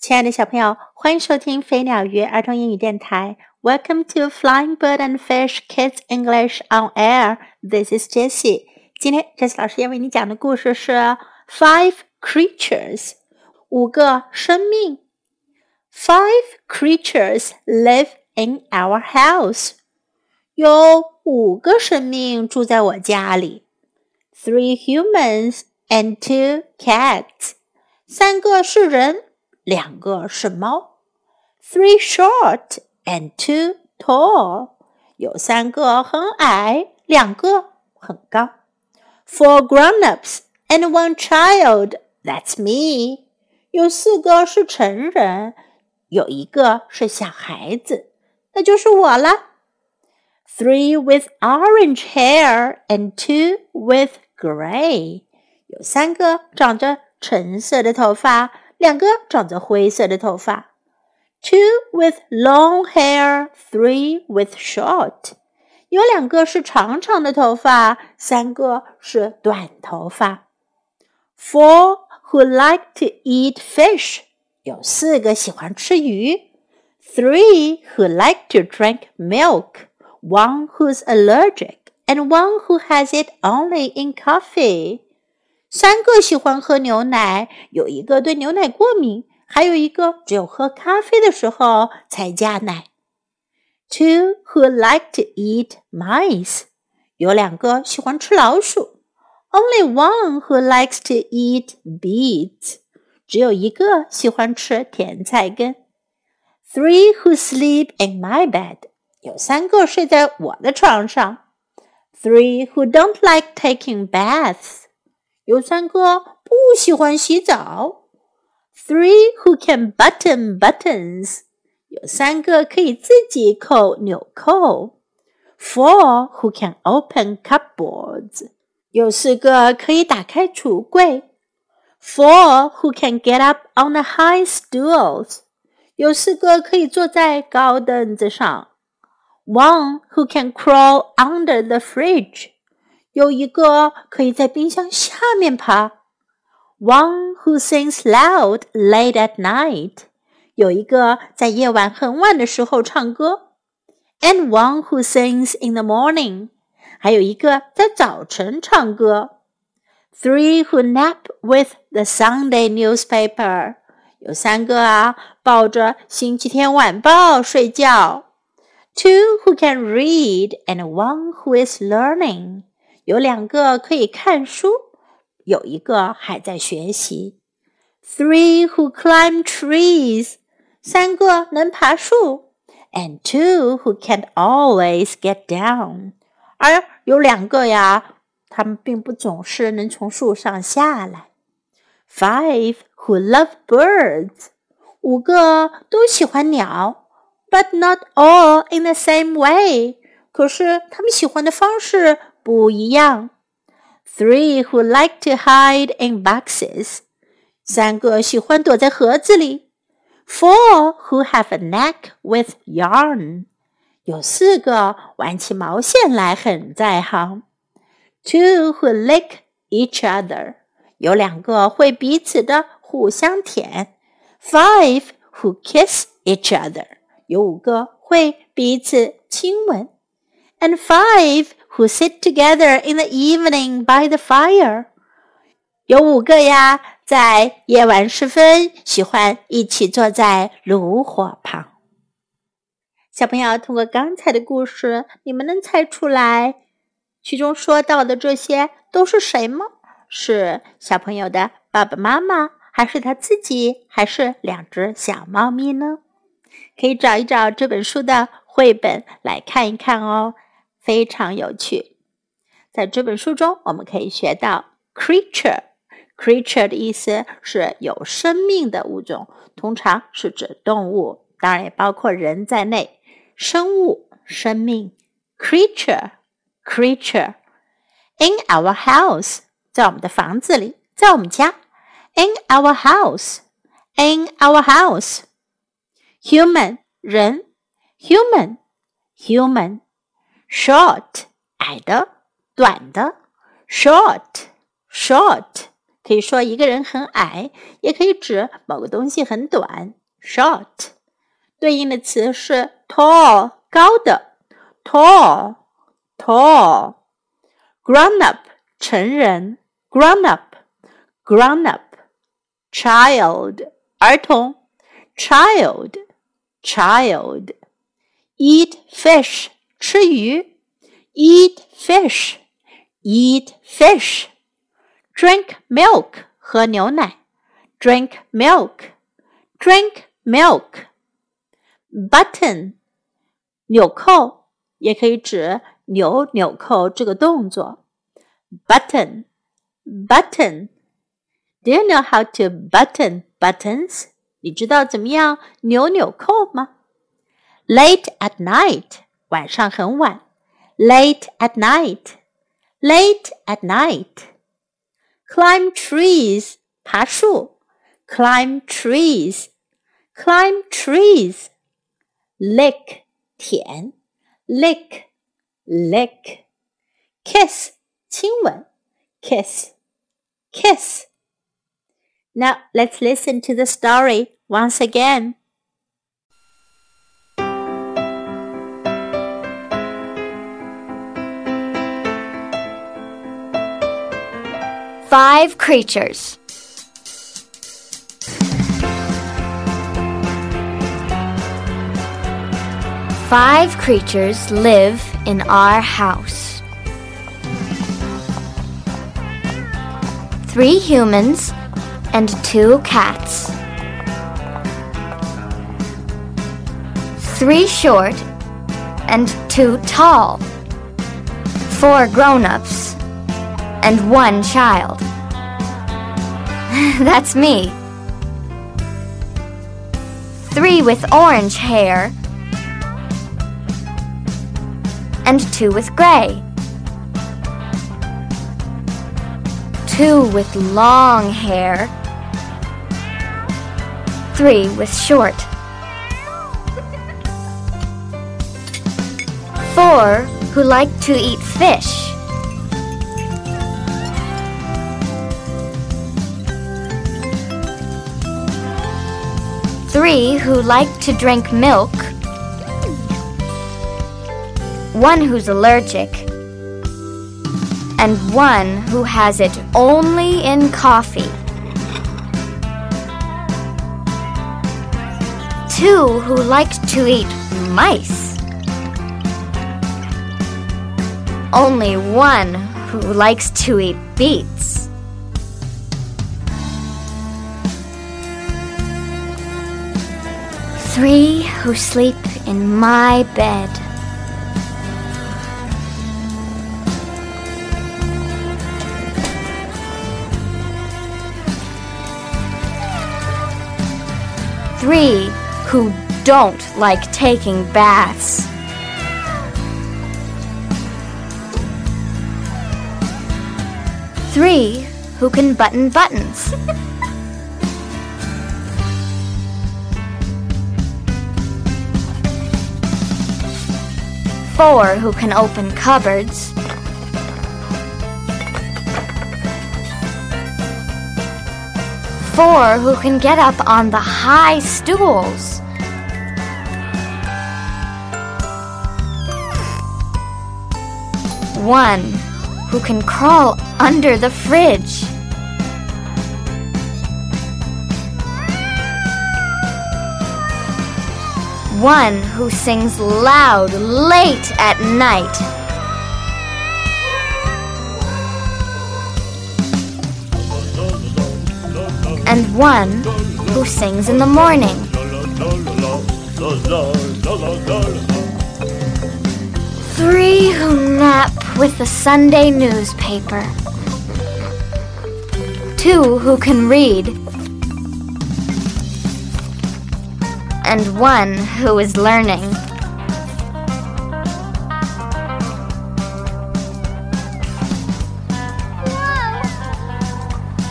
亲爱的小朋友，欢迎收听飞鸟鱼儿童英语电台。Welcome to Flying Bird and Fish Kids English on Air. This is Jessie. 今天 Jessie 老师要为你讲的故事是 Five Creatures，五个生命。Five creatures live in our house. 有五个生命住在我家里。Three humans and two cats. 三个是人。两个是猫，three short and two tall，有三个很矮，两个很高。Four grown-ups and one child，that's me，有四个是成人，有一个是小孩子，那就是我了。Three with orange hair and two with gray，有三个长着橙色的头发。 两个长着灰色的头发，two with long hair, three with short。有两个是长长的头发，三个是短头发。Four who like to eat fish。有四个喜欢吃鱼。Three who like to drink milk. One who's allergic, and one who has it only in coffee. 三个喜欢喝牛奶，有一个对牛奶过敏，还有一个只有喝咖啡的时候才加奶。Two who like to eat mice，有两个喜欢吃老鼠。Only one who likes to eat beets，只有一个喜欢吃甜菜根。Three who sleep in my bed，有三个睡在我的床上。Three who don't like taking baths。有三个不喜欢洗澡，three who can button buttons，有三个可以自己扣纽扣，four who can open cupboards，有四个可以打开橱柜，four who can get up on the high stools，有四个可以坐在高凳子上，one who can crawl under the fridge。 有一个可以在冰箱下面爬，One who sings loud late at night，有一个在夜晚很晚的时候唱歌，and one who sings in the morning，还有一个在早晨唱歌。Three who nap with the Sunday newspaper，有三个啊抱着星期天晚报睡觉。Two who can read and one who is learning。 有两个可以看书，有一个还在学习。Three who climb trees，三个能爬树，and two who can't always get down，而有两个呀，他们并不总是能从树上下来。Five who love birds，五个都喜欢鸟，but not all in the same way，可是他们喜欢的方式。不一样。Three who like to hide in boxes，三个喜欢躲在盒子里。Four who have a knack with yarn，有四个玩起毛线来很在行。Two who lick each other，有两个会彼此的互相舔。Five who kiss each other，有五个会彼此亲吻。And five who sit together in the evening by the fire。有五个呀，在夜晚时分喜欢一起坐在炉火旁。小朋友，通过刚才的故事，你们能猜出来其中说到的这些都是谁吗？是小朋友的爸爸妈妈，还是他自己，还是两只小猫咪呢？可以找一找这本书的绘本来看一看哦。非常有趣，在这本书中，我们可以学到 creature。creature 的意思是有生命的物种，通常是指动物，当然也包括人在内。生物、生命，creature，creature。In our house，在我们的房子里，在我们家。In our house，in our house。Human，人，human，human。short 矮的、短的，short short 可以说一个人很矮，也可以指某个东西很短，short。对应的词是 tall，高的，tall，tall。grown up，成人，grown up，grown up。child，儿童，child，child。eat fish， 吃鱼，eat fish，eat fish。drink milk 喝牛奶，drink milk，drink milk。button 纽扣也可以指扭纽扣这个动作。button button。Do you know how to button buttons？你知道怎么样扭纽扣吗？Late at night 晚上很晚。Late at night late at night。climb trees 爬树，climb trees climb trees lick 舔，lick lick kiss 亲吻，kiss kiss Now let's listen to the story once again. Five creatures. Five creatures live in our house. Three humans and two cats. Three short and two tall. Four grown ups and one child. That's me. Three with orange hair and two with gray. Two with long hair, three with short. Four who like to eat fish. Three who like to drink milk. One who's allergic. And one who has it only in coffee. Two who like to eat mice. Only one who likes to eat beets. Three who sleep in my bed. Three who don't like taking baths. Three who can button buttons. Four who can open cupboards. Four who can get up on the high stools. One who can crawl under the fridge. One who sings loud late at night. And one who sings in the morning. Three who nap with the Sunday newspaper. Two who can read. And one who is learning.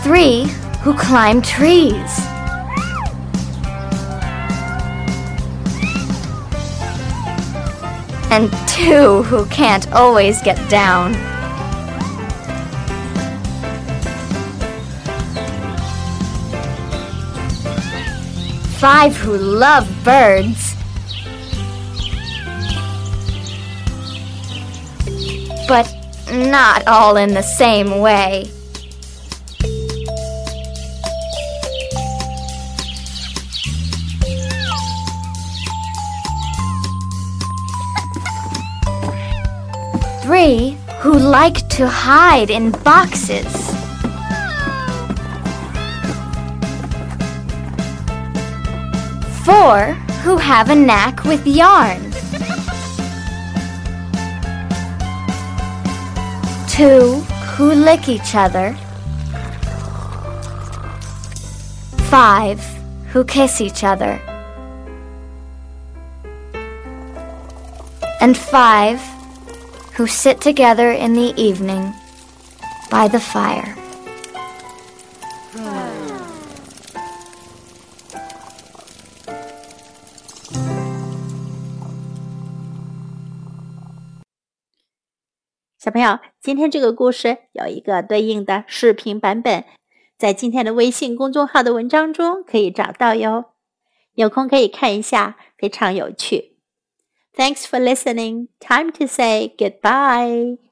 Three who climb trees. And two who can't always get down. Five who love birds. But not all in the same way. Three who like to hide in boxes. Four who have a knack with yarn. Two who lick each other. Five who kiss each other. And five who sit together in the evening by the fire. 小朋友，今天这个故事有一个对应的视频版本，在今天的微信公众号的文章中可以找到哟。有空可以看一下，非常有趣。Thanks for listening. Time to say goodbye.